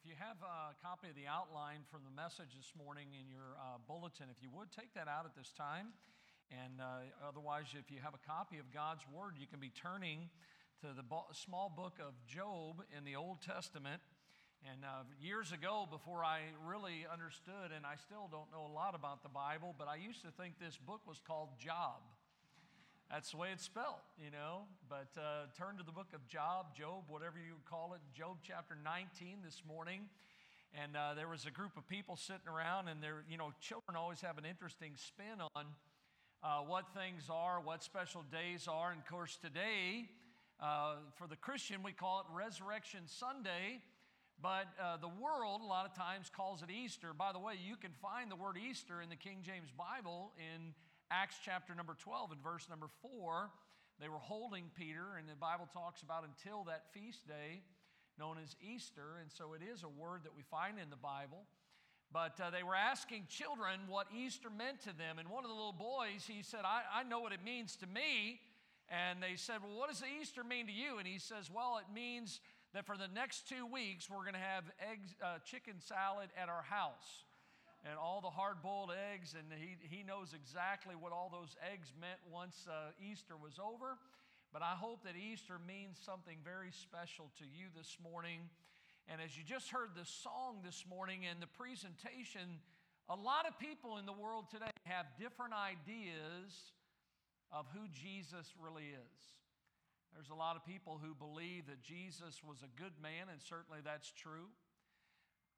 If you have a copy of the outline from the message this morning in your uh, bulletin, if you would take that out at this time. And uh, otherwise, if you have a copy of God's Word, you can be turning to the bo- small book of Job in the Old Testament. And uh, years ago, before I really understood, and I still don't know a lot about the Bible, but I used to think this book was called Job. That's the way it's spelled, you know. But uh, turn to the book of Job, Job, whatever you call it, Job chapter 19 this morning. And uh, there was a group of people sitting around, and there, you know, children always have an interesting spin on uh, what things are, what special days are. And of course, today, uh, for the Christian, we call it Resurrection Sunday. But uh, the world, a lot of times, calls it Easter. By the way, you can find the word Easter in the King James Bible in Acts chapter number 12 and verse number 4, they were holding Peter, and the Bible talks about until that feast day known as Easter. And so it is a word that we find in the Bible. But uh, they were asking children what Easter meant to them. And one of the little boys, he said, I, I know what it means to me. And they said, Well, what does Easter mean to you? And he says, Well, it means that for the next two weeks, we're going to have eggs, uh, chicken salad at our house and all the hard boiled eggs, and he, he knows exactly what all those eggs meant once uh, Easter was over. But I hope that Easter means something very special to you this morning. And as you just heard the song this morning and the presentation, a lot of people in the world today have different ideas of who Jesus really is. There's a lot of people who believe that Jesus was a good man, and certainly that's true.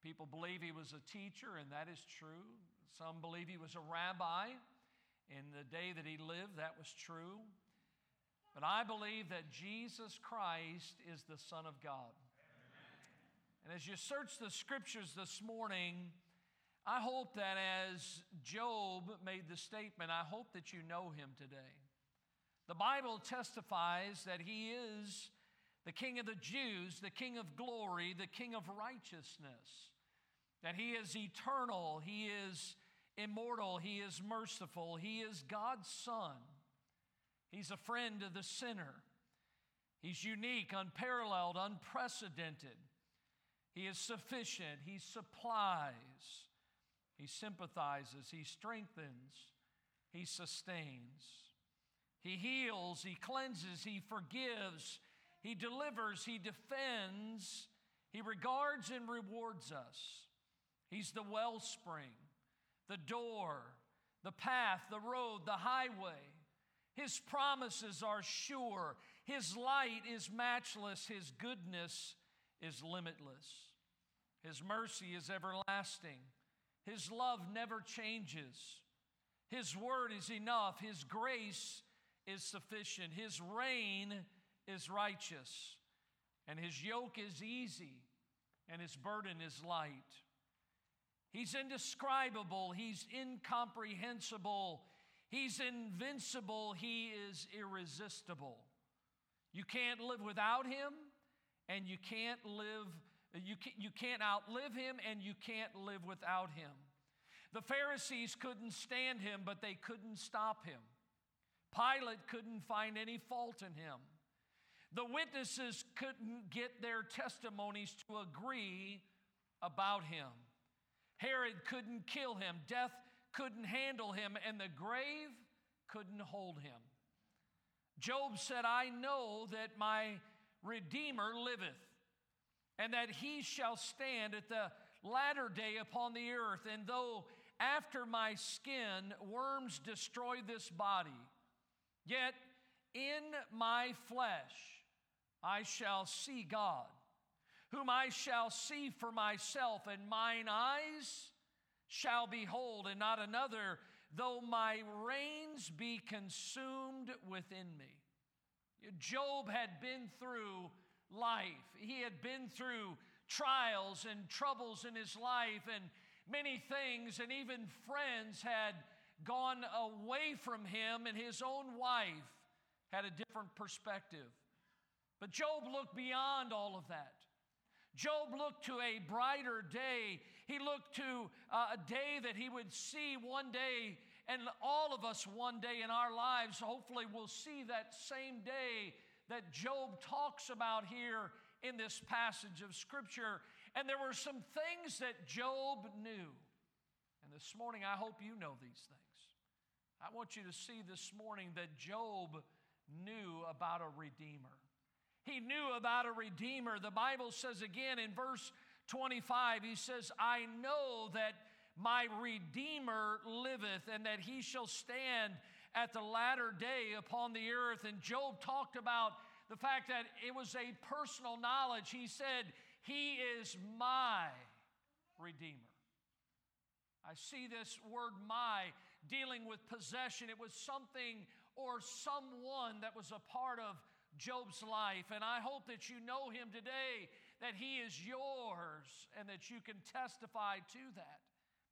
People believe he was a teacher, and that is true. Some believe he was a rabbi. In the day that he lived, that was true. But I believe that Jesus Christ is the Son of God. Amen. And as you search the scriptures this morning, I hope that as Job made the statement, I hope that you know him today. The Bible testifies that he is the King of the Jews, the King of glory, the King of righteousness. That He is eternal, He is immortal, He is merciful, He is God's Son. He's a friend of the sinner. He's unique, unparalleled, unprecedented. He is sufficient, He supplies, He sympathizes, He strengthens, He sustains. He heals, He cleanses, He forgives, he delivers, He defends, He regards and rewards us. He's the wellspring, the door, the path, the road, the highway. His promises are sure. His light is matchless. His goodness is limitless. His mercy is everlasting. His love never changes. His word is enough. His grace is sufficient. His reign is righteous, and his yoke is easy, and his burden is light. He's indescribable, he's incomprehensible, he's invincible, he is irresistible. You can't live without him, and you can't live, you, can, you can't outlive him, and you can't live without him. The Pharisees couldn't stand him, but they couldn't stop him. Pilate couldn't find any fault in him. The witnesses couldn't get their testimonies to agree about him. Herod couldn't kill him, death couldn't handle him, and the grave couldn't hold him. Job said, I know that my Redeemer liveth, and that he shall stand at the latter day upon the earth. And though after my skin worms destroy this body, yet in my flesh I shall see God, whom I shall see for myself, and mine eyes shall behold, and not another, though my reins be consumed within me. Job had been through life, he had been through trials and troubles in his life, and many things, and even friends had gone away from him, and his own wife had a different perspective. But Job looked beyond all of that. Job looked to a brighter day. He looked to uh, a day that he would see one day, and all of us one day in our lives, hopefully, will see that same day that Job talks about here in this passage of Scripture. And there were some things that Job knew. And this morning, I hope you know these things. I want you to see this morning that Job knew about a Redeemer. He knew about a Redeemer. The Bible says again in verse 25, he says, I know that my Redeemer liveth, and that he shall stand at the latter day upon the earth. And Job talked about the fact that it was a personal knowledge. He said, He is my Redeemer. I see this word my dealing with possession. It was something or someone that was a part of Job's life. And I hope that you know him today, that he is yours, and that you can testify to that.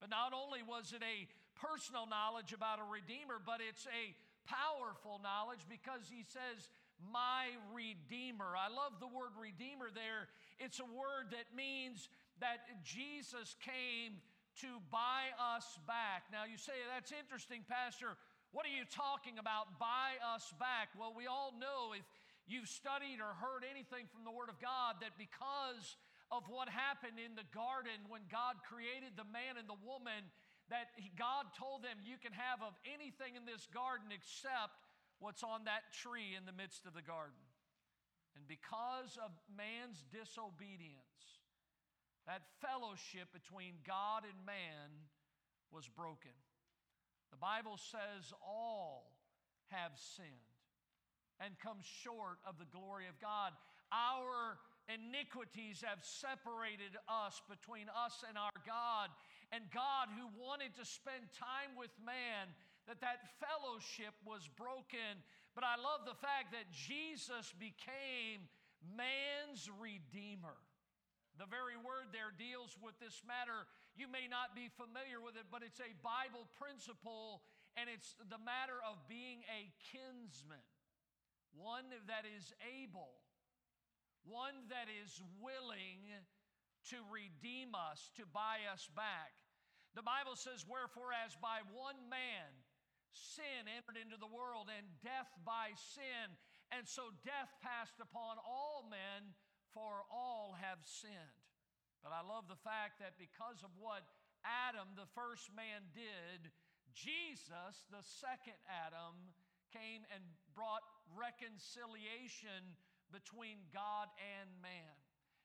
But not only was it a personal knowledge about a Redeemer, but it's a powerful knowledge because he says, My Redeemer. I love the word Redeemer there. It's a word that means that Jesus came to buy us back. Now, you say, That's interesting, Pastor. What are you talking about? Buy us back. Well, we all know if you've studied or heard anything from the Word of God that because of what happened in the garden when God created the man and the woman, that God told them, You can have of anything in this garden except what's on that tree in the midst of the garden. And because of man's disobedience, that fellowship between God and man was broken. The Bible says all have sinned and come short of the glory of God. Our iniquities have separated us between us and our God. And God, who wanted to spend time with man, that that fellowship was broken. But I love the fact that Jesus became man's redeemer. The very word there deals with this matter. You may not be familiar with it, but it's a Bible principle, and it's the matter of being a kinsman, one that is able one that is willing to redeem us, to buy us back. The Bible says, Wherefore, as by one man sin entered into the world, and death by sin, and so death passed upon all men, for all have sinned. But I love the fact that because of what Adam, the first man, did, Jesus, the second Adam, came and brought reconciliation between God and man.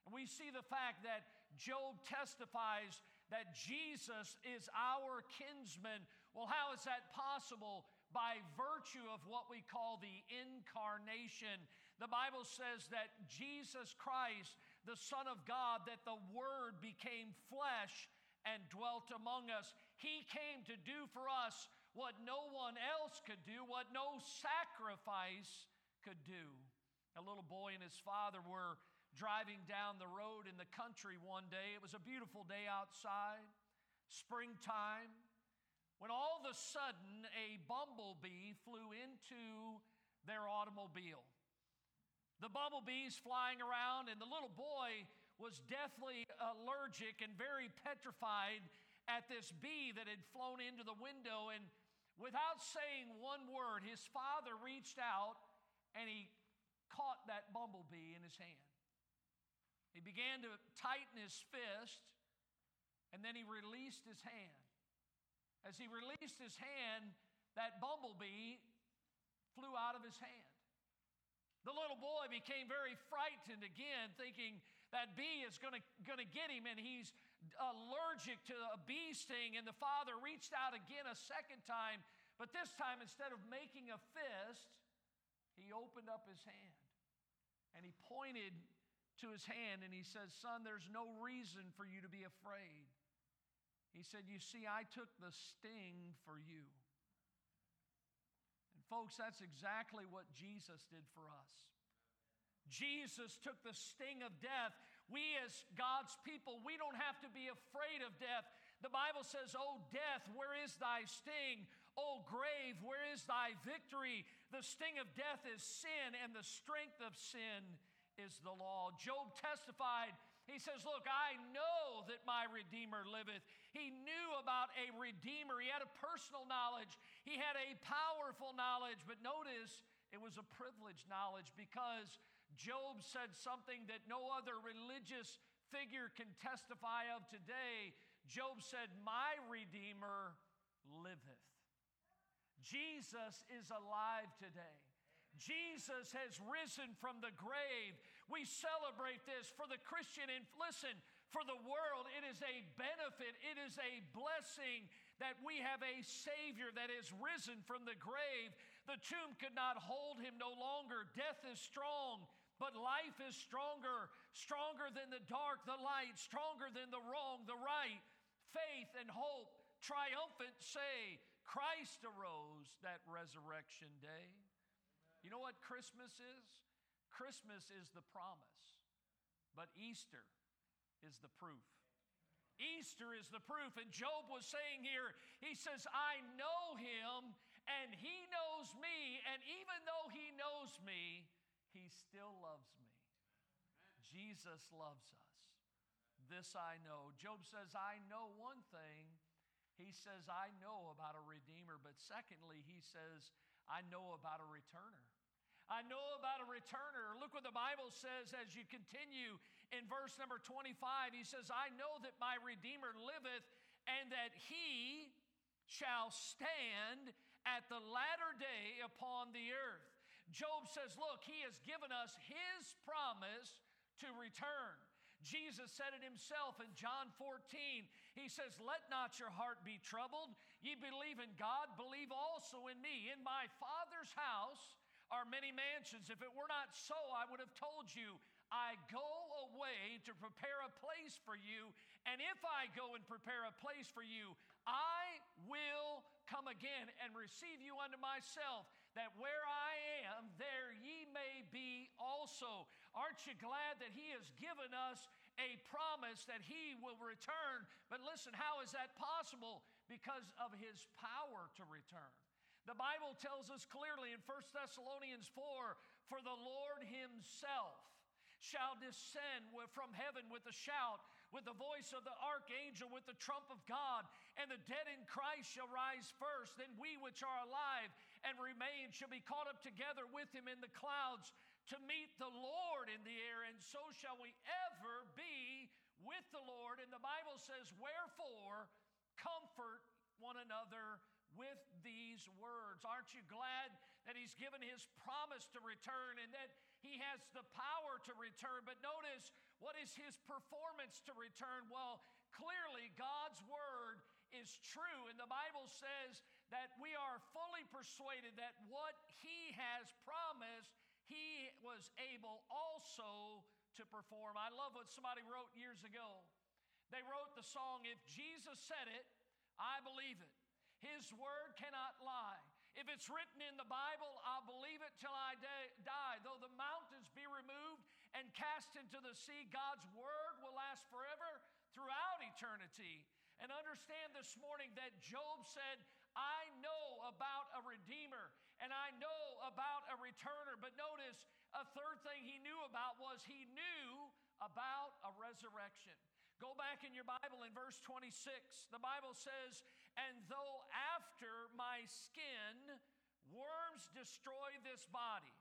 And we see the fact that Job testifies that Jesus is our kinsman. Well, how is that possible? By virtue of what we call the incarnation. The Bible says that Jesus Christ, the Son of God, that the Word became flesh and dwelt among us. He came to do for us what no one else could do, what no sacrifice could do. A little boy and his father were driving down the road in the country one day. It was a beautiful day outside, springtime, when all of a sudden a bumblebee flew into their automobile. The bumblebees flying around, and the little boy was deathly allergic and very petrified at this bee that had flown into the window. And without saying one word, his father reached out and he caught that bumblebee in his hand. He began to tighten his fist, and then he released his hand. As he released his hand, that bumblebee flew out of his hand. The little boy became very frightened again, thinking that bee is going to get him, and he's allergic to a bee sting. And the father reached out again a second time, but this time, instead of making a fist, he opened up his hand and he pointed to his hand and he says, Son, there's no reason for you to be afraid. He said, You see, I took the sting for you. And folks, that's exactly what Jesus did for us. Jesus took the sting of death. We, as God's people, we don't have to be afraid of death. The Bible says, Oh, death, where is thy sting? Oh, grave, where is thy victory? The sting of death is sin, and the strength of sin is the law. Job testified, he says, Look, I know that my Redeemer liveth. He knew about a Redeemer. He had a personal knowledge, he had a powerful knowledge, but notice it was a privileged knowledge because Job said something that no other religious figure can testify of today. Job said, My Redeemer liveth. Jesus is alive today. Jesus has risen from the grave. We celebrate this for the Christian and listen, for the world, it is a benefit, it is a blessing that we have a Savior that is risen from the grave. The tomb could not hold him no longer. Death is strong, but life is stronger, stronger than the dark, the light, stronger than the wrong, the right. Faith and hope, triumphant say, Christ arose that resurrection day. You know what Christmas is? Christmas is the promise, but Easter is the proof. Easter is the proof. And Job was saying here, he says, I know him and he knows me. And even though he knows me, he still loves me. Jesus loves us. This I know. Job says, I know one thing. He says, I know about a redeemer. But secondly, he says, I know about a returner. I know about a returner. Look what the Bible says as you continue in verse number 25. He says, I know that my Redeemer liveth and that he shall stand at the latter day upon the earth. Job says, Look, he has given us his promise to return. Jesus said it himself in John 14. He says, Let not your heart be troubled. Ye believe in God, believe also in me. In my Father's house are many mansions. If it were not so, I would have told you, I go away to prepare a place for you. And if I go and prepare a place for you, I will come again and receive you unto myself, that where I there ye may be also. Aren't you glad that he has given us a promise that he will return? But listen, how is that possible? Because of his power to return. The Bible tells us clearly in 1 Thessalonians 4 For the Lord Himself shall descend from heaven with a shout, with the voice of the archangel, with the trump of God, and the dead in Christ shall rise first. Then we which are alive and remain shall be caught up together with Him in the clouds to meet the Lord in the air, and so shall we ever be with the Lord. And the Bible says, Wherefore, comfort one another with these words. Aren't you glad that He's given His promise to return and that He has the power to return? But notice, what is His performance to return? Well, clearly, God's Word is true, and the Bible says that we are fully persuaded that what He has promised, He was able also to perform. I love what somebody wrote years ago. They wrote the song, If Jesus said it, I believe it. His word cannot lie. If it's written in the Bible, I'll believe it till I die. Though the mountains be removed and cast into the sea, God's word will last forever throughout eternity. And understand this morning that Job said, I know about a redeemer and I know about a returner. But notice a third thing he knew about was he knew about a resurrection. Go back in your Bible in verse 26. The Bible says, And though after my skin worms destroy this body,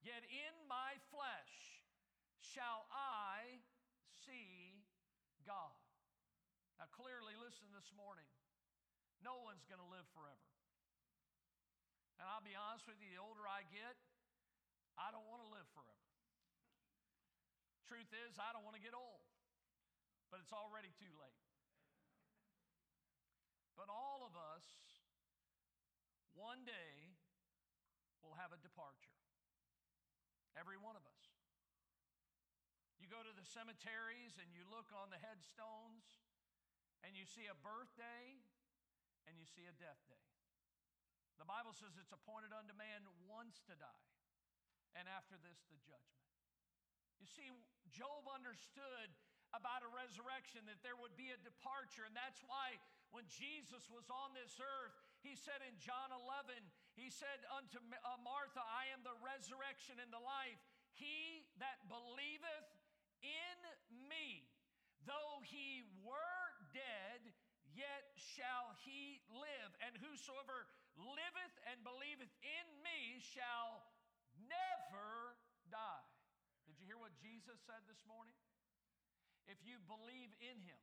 yet in my flesh shall I see God. Now, clearly, listen this morning. No one's going to live forever. And I'll be honest with you, the older I get, I don't want to live forever. Truth is, I don't want to get old but it's already too late. But all of us, one day, will have a departure. Every one of us. You go to the cemeteries and you look on the headstones and you see a birthday and you see a death day. The Bible says it's appointed unto man once to die, and after this, the judgment. You see, Job understood about a resurrection, that there would be a departure. And that's why when Jesus was on this earth, he said in John 11, he said unto uh, Martha, I am the resurrection and the life. He that believeth in me, though he were dead, yet shall he live. And whosoever liveth and believeth in me shall never die. Did you hear what Jesus said this morning? If you believe in him,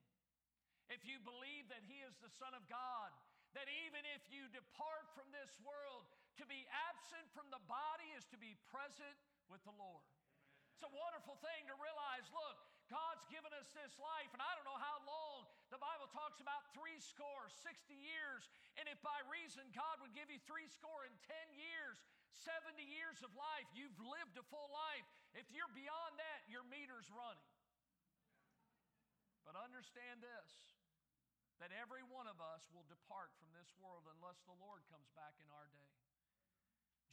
if you believe that he is the Son of God, that even if you depart from this world, to be absent from the body is to be present with the Lord. It's a wonderful thing to realize look, God's given us this life, and I don't know how long. The Bible talks about three score, 60 years. And if by reason God would give you three score in 10 years, 70 years of life, you've lived a full life. If you're beyond that, your meter's running. But understand this that every one of us will depart from this world unless the Lord comes back in our day.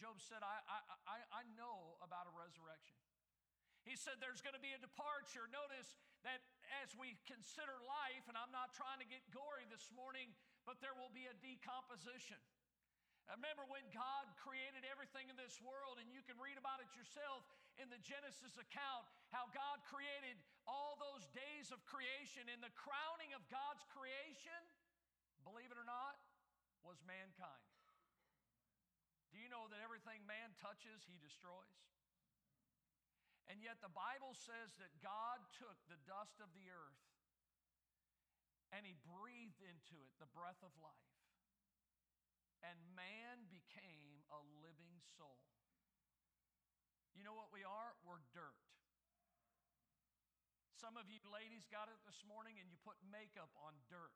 Job said, I, I, I, know about a resurrection. He said there's going to be a departure. Notice that as we consider life, and I'm not trying to get gory this morning, but there will be a decomposition. remember when God created everything in this world, and you can read about it yourself in the Genesis account, how God created all those days of creation, and the crowning of God's creation, believe it or not, was mankind. Do you know that everything man touches, he destroys? And yet the Bible says that God took the dust of the earth and he breathed into it the breath of life. And man became a living soul. You know what we are? We're dirt. Some of you ladies got it this morning and you put makeup on dirt.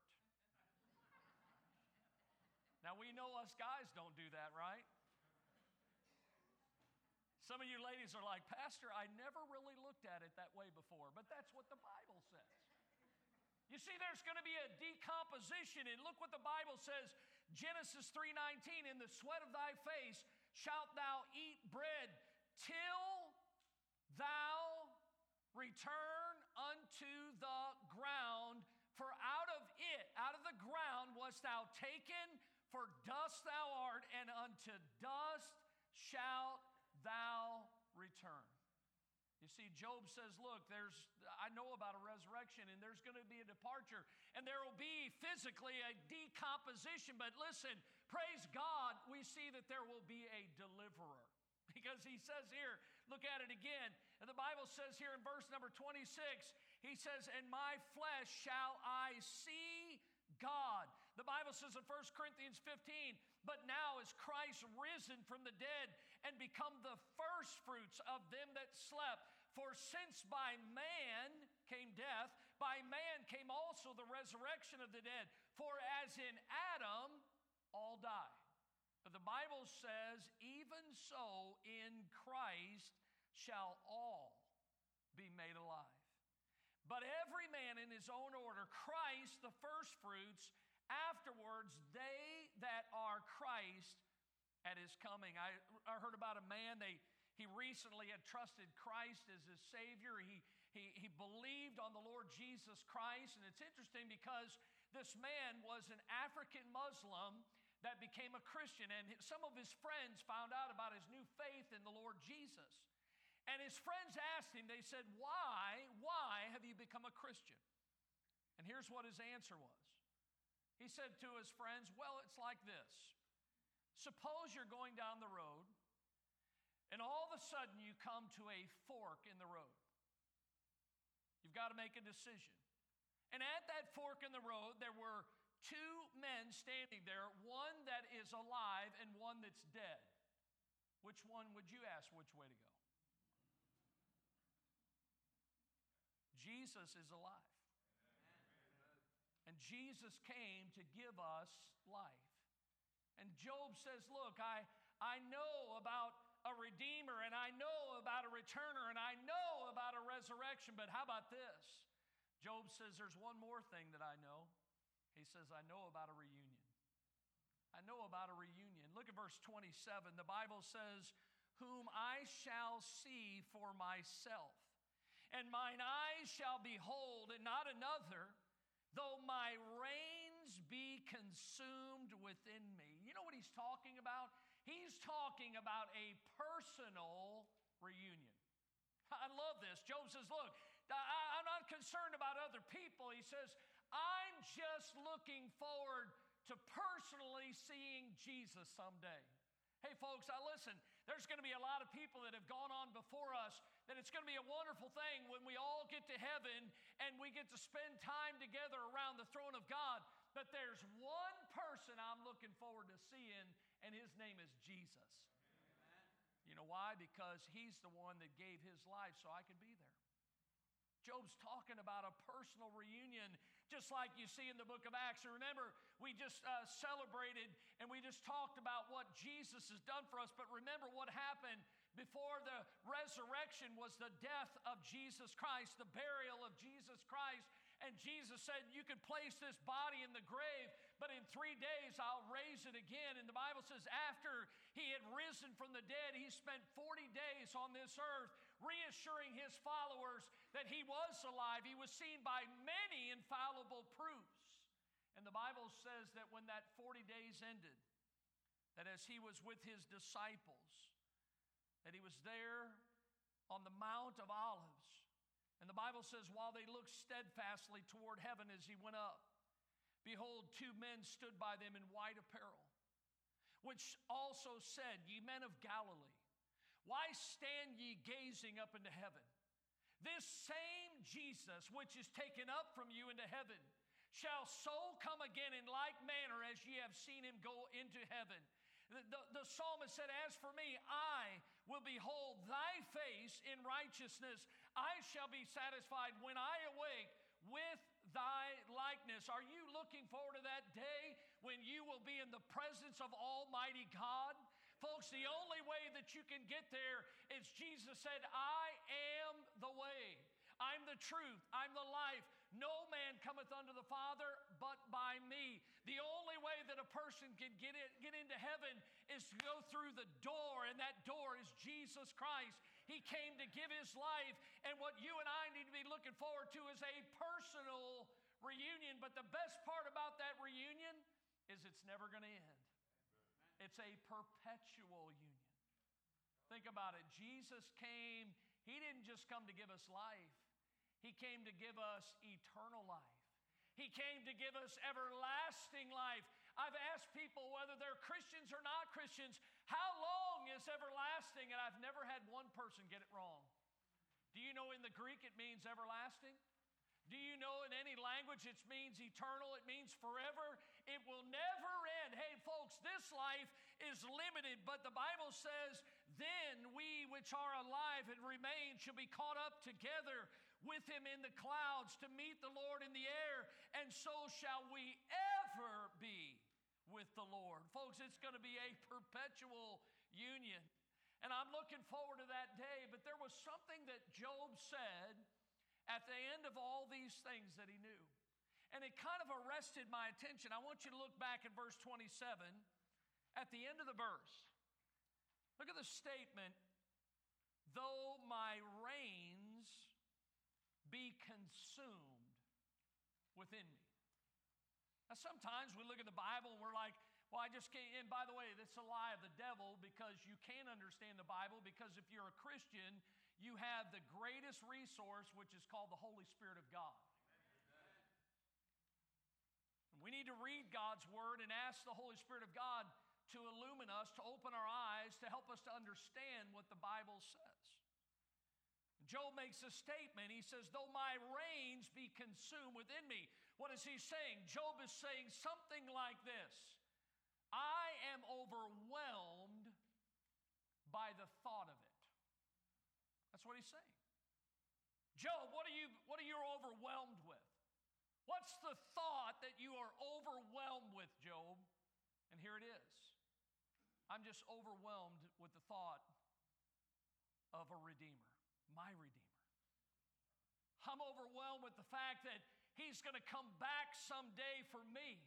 Now we know us guys don't do that, right? Some of you ladies are like, Pastor, I never really looked at it that way before, but that's what the Bible says. You see, there's going to be a decomposition, and look what the Bible says Genesis 3:19, in the sweat of thy face shalt thou eat bread till thou return unto the ground, for out of it, out of the ground wast thou taken, for dust thou art, and unto dust shalt thou return. You see, Job says, Look, there's, I know about a resurrection and there's going to be a departure and there will be physically a decomposition. But listen, praise God, we see that there will be a deliverer. Because he says here, look at it again. And the Bible says here in verse number 26, he says, In my flesh shall I see God. The Bible says in 1 Corinthians 15, but now is Christ risen from the dead and become the firstfruits of them that slept. For since by man came death, by man came also the resurrection of the dead. For as in Adam, all die. But the Bible says, even so in Christ shall all be made alive. But every man in his own order, Christ the firstfruits, afterwards they that are Christ at his coming. I, I heard about a man, they, he recently had trusted Christ as his Savior. He, he, he believed on the Lord Jesus Christ. And it's interesting because this man was an African Muslim that became a Christian. And some of his friends found out about his new faith in the Lord Jesus. And his friends asked him, they said, Why, why have you become a Christian? And here's what his answer was. He said to his friends, Well, it's like this. Suppose you're going down the road and all of a sudden you come to a fork in the road. You've got to make a decision. And at that fork in the road, there were two men standing there, one that is alive and one that's dead. Which one would you ask which way to go? Jesus is alive. And Jesus came to give us life. And Job says, Look, I, I know about a redeemer and I know about a returner and I know about a resurrection, but how about this? Job says, There's one more thing that I know. He says, I know about a reunion. I know about a reunion. Look at verse 27. The Bible says, Whom I shall see for myself, and mine eyes shall behold, and not another though my reins be consumed within me. You know what he's talking about? He's talking about a personal reunion. I love this. Job says, Look, I'm not concerned about other people. He says, I'm just looking forward to personally seeing Jesus someday. Hey, folks, I listen. there's going to be a lot of people that have gone on before us, that it's going to be a wonderful thing when we all get to heaven and we get to spend time together around the throne of God. But there's one person I'm looking forward to seeing, and his name is Jesus. Amen. You know why? Because he's the one that gave his life so I could be there. Job's talking about a personal reunion, just like you see in the book of Acts. And remember, we just uh, celebrated and we just talked about what Jesus has done for us. But remember what happened before the resurrection was the death of Jesus Christ, the burial of Jesus Christ. And Jesus said, You can place this body in the grave, but in three days I'll raise it again. And the Bible says, after he had risen from the dead, he spent 40 days on this earth reassuring his followers that he was alive. He was seen by many infallible proofs. And the Bible says that when that 40 days ended, that as he was with his disciples, that he was there on the Mount of Olives and the Bible says, while they looked steadfastly toward heaven as he went up, behold, two men stood by them in white apparel, which also said, Ye men of Galilee, why stand ye gazing up into heaven? This same Jesus, which is taken up from you into heaven, shall so come again in like manner as ye have seen him go into heaven. The, the, the, psalmist said, As for me, I will behold thy face in righteousness. I shall be satisfied when I awake with thy likeness. Are you looking forward to that day when you will be in the presence of Almighty God? Folks, the only way that you can get there is Jesus said, I am the way. I'm the truth. I'm the life. No man cometh unto the Father but by me. The only way that a person can get, it, get into heaven is to go through the door, and that door is Jesus Christ. He came to give his life, and what you and I need to be looking forward to is a personal reunion. But the best part about that reunion is it's never going to end, it's a perpetual union. Think about it. Jesus came, He didn't just come to give us life. He came to give us eternal life. He came to give us everlasting life. I've asked people whether they're Christians or not Christians, how long is everlasting? And I've never had one person get it wrong. Do you know in the Greek it means everlasting? Do you know in any language it means eternal? It means forever. It will never end. Hey, folks, this life is limited, but the Bible says, then we which are alive and remain shall be caught up together with him in the clouds to meet the Lord in the air, and so shall we ever be with the Lord. Folks, it's going to be a perpetual union. And I'm looking forward to that day. But there was something that Job said at the end of all these things that he knew. And it kind of arrested my attention. I want you to look back at verse 27 at the end of the verse. Look at the statement though my reins be consumed within me. Now, sometimes we look at the Bible and we're like, well, I just can't. And by the way, that's a lie of the devil because you can't understand the Bible because if you're a Christian, you have the greatest resource, which is called the Holy Spirit of God. We need to read God's Word and ask the Holy Spirit of God to illumine us, to open our eyes, to help us to understand what the Bible says. Job makes a statement. He says, Though my reins be consumed within me. What is he saying? Job is saying something like this I am overwhelmed by the thought of it. That's what he's saying. Job, what are you, what are you overwhelmed? What's the thought that you are overwhelmed with, Job? And here it is. I'm just overwhelmed with the thought of a Redeemer my Redeemer. I'm overwhelmed with the fact that He's going to come back someday for me.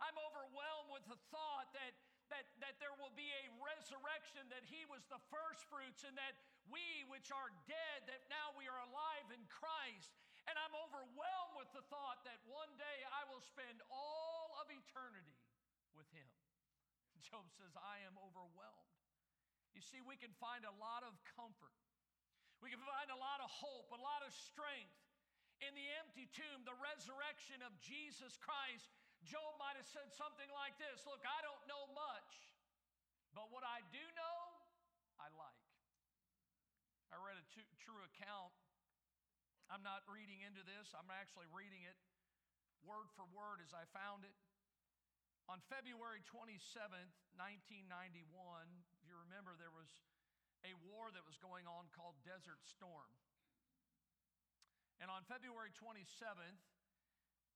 I'm overwhelmed with the thought that, that, that there will be a resurrection, that He was the first fruits, and that we, which are dead, that now we are alive in Christ. And I'm overwhelmed with the thought that one day I will spend all of eternity with Him. Job says, I am overwhelmed. You see, we can find a lot of comfort we can find a lot of hope, a lot of strength in the empty tomb, the resurrection of Jesus Christ. Job might have said something like this Look, I don't know much, but what I do know I like. I read a t- true account. I'm not reading into this, I'm actually reading it word for word as I found it. On February 27th, 1991, if you remember, there was a war that was going on called Desert Storm. And on February 27th,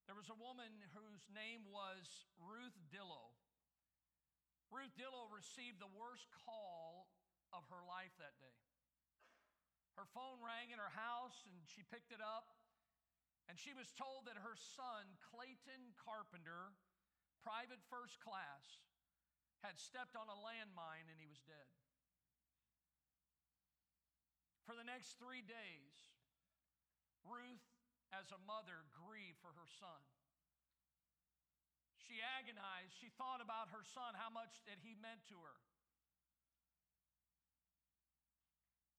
there was a woman whose name was Ruth Dillow. Ruth Dillow received the worst call of her life that day. Her phone rang in her house and she picked it up, and she was told that her son, Clayton Carpenter, private first class, had stepped on a landmine and he was dead. For the next three days, Ruth, as a mother, grieved for her son. She agonized. She thought about her son, how much that he meant to her.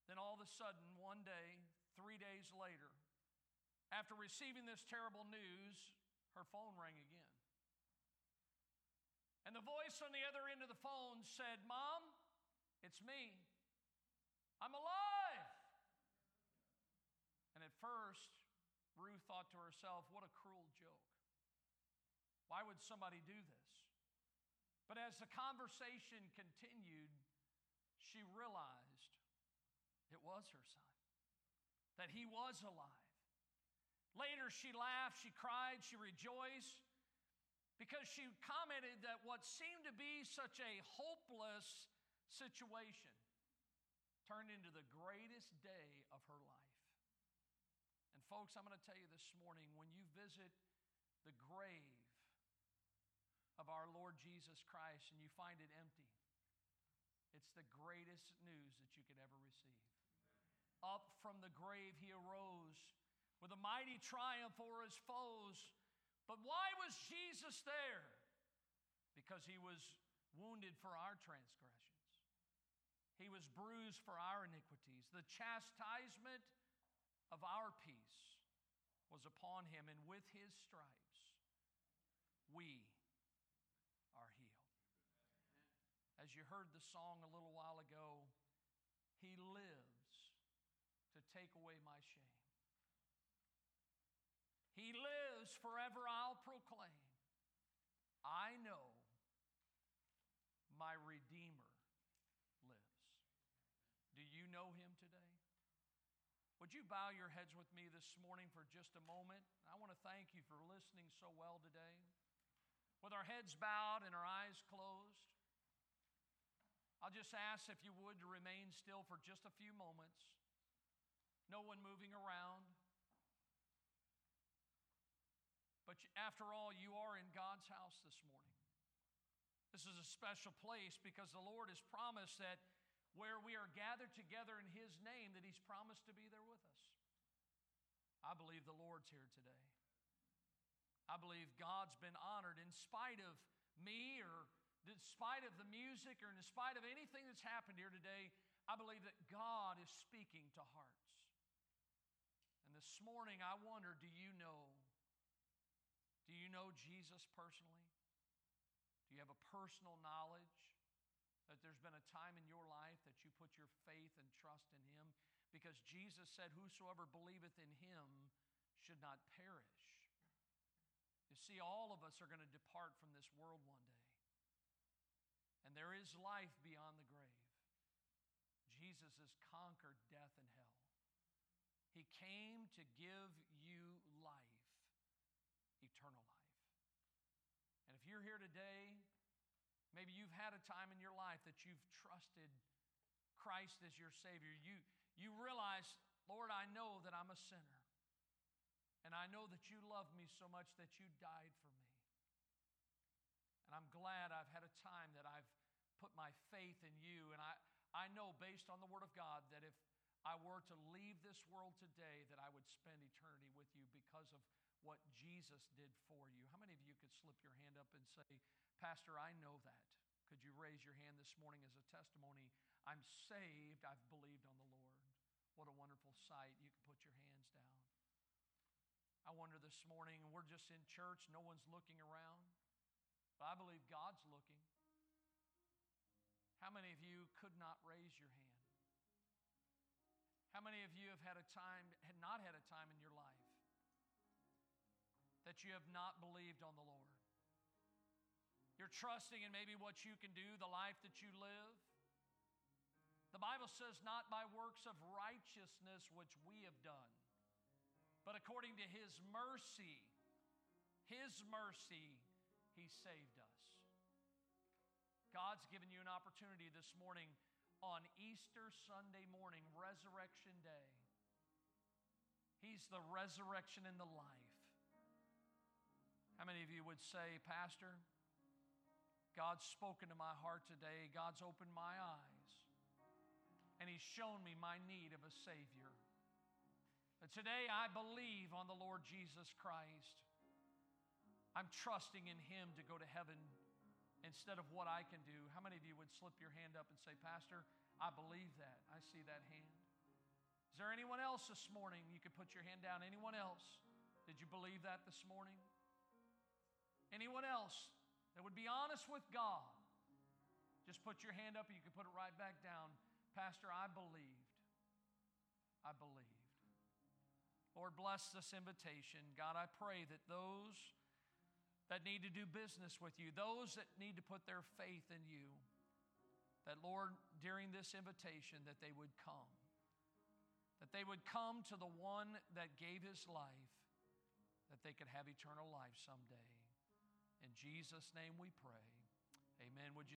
Then all of a sudden, one day, three days later, after receiving this terrible news, her phone rang again. And the voice on the other end of the phone said, Mom, it's me. I'm alive. And at first, Ruth thought to herself, what a cruel joke. Why would somebody do this? But as the conversation continued, she realized it was her son, that he was alive. Later, she laughed, she cried, she rejoiced because she commented that what seemed to be such a hopeless situation turned into the greatest day of her life. And, folks, I'm going to tell you this morning when you visit the grave of our Lord Jesus Christ and you find it empty, it's the greatest news that you could ever receive. Up from the grave, he arose with a mighty triumph over his foes. But why was Jesus there? Because he was wounded for our transgressions, he was bruised for our iniquities. The chastisement of our peace was upon him, and with his stripes we are healed. As you heard the song a little while ago, he lives take away my shame. He lives forever, I'll proclaim. I know my Redeemer lives. Do you know him today? Would you bow your heads with me this morning for just a moment? I want to thank you for listening so well today. With our heads bowed and our eyes closed, I'll just ask if you would to remain still for just a few moments no one moving around. But after all, you are in God's house this morning. This is a special place because the Lord has promised that where we are gathered together in His name, that He's promised to be there with us. I believe the Lord's here today. I believe God's been honored in spite of me or in spite of the music or in spite of anything that's happened here today. I believe that God is speaking to hearts. This morning, I wonder do you know? Do you know Jesus personally? Do you have a personal knowledge that there's been a time in your life that you put your faith and trust in Him? Because Jesus said, Whosoever believeth in Him should not perish. You see, all of us are going to depart from this world one day. And there is life beyond the grave. Jesus has conquered death and hell. He came to give you life, eternal life. And if you're here today, maybe you've had a time in your life that you've trusted Christ as your Savior. You, you realize, Lord, I know that I'm a sinner. And I know that you love me so much that you died for me. And I'm glad I've had a time that I've put my faith in you. And I, I know based on the Word of God that if I were to leave this world today, that I would spend eternity with you because of what Jesus did for you. How many of you could slip your hand up and say, Pastor, I know that? Could you raise your hand this morning as a testimony? I'm saved, I've believed on the Lord. What a wonderful sight. You can put your hands down. I wonder this morning, we're just in church, no one's looking around, but I believe God's looking. How many of you could not raise your hand? How many of you have had a time, had not had a time in your life that you have not believed on the Lord? You're trusting in maybe what you can do, the life that you live. The Bible says, not by works of righteousness which we have done, but according to His mercy, His mercy, He saved us. God's given you an opportunity this morning on Easter Sunday morning, Resurrection Day. He's the resurrection and the life. How many of you would say, Pastor, God's spoken to my heart today, God's opened my eyes, and He's shown me my need of a Savior? But today I believe on the Lord Jesus Christ. I'm trusting in Him to go to heaven instead of what I can do. How many of you would slip your hand up and say, Pastor, I believe that? I see that hand. Is there anyone else this morning? You could put your hand down. Anyone else? Did you believe that this morning? Anyone else that would be honest with God? Just put your hand up and you can put it right back down. Pastor, I believed. I believed. Lord, bless this invitation. God, I pray that those that need to do business with you, those that need to put their faith in you, that Lord, during this invitation, that they would come. That they would come to the one that gave his life, that they could have eternal life someday. In Jesus' name we pray. Amen. Would you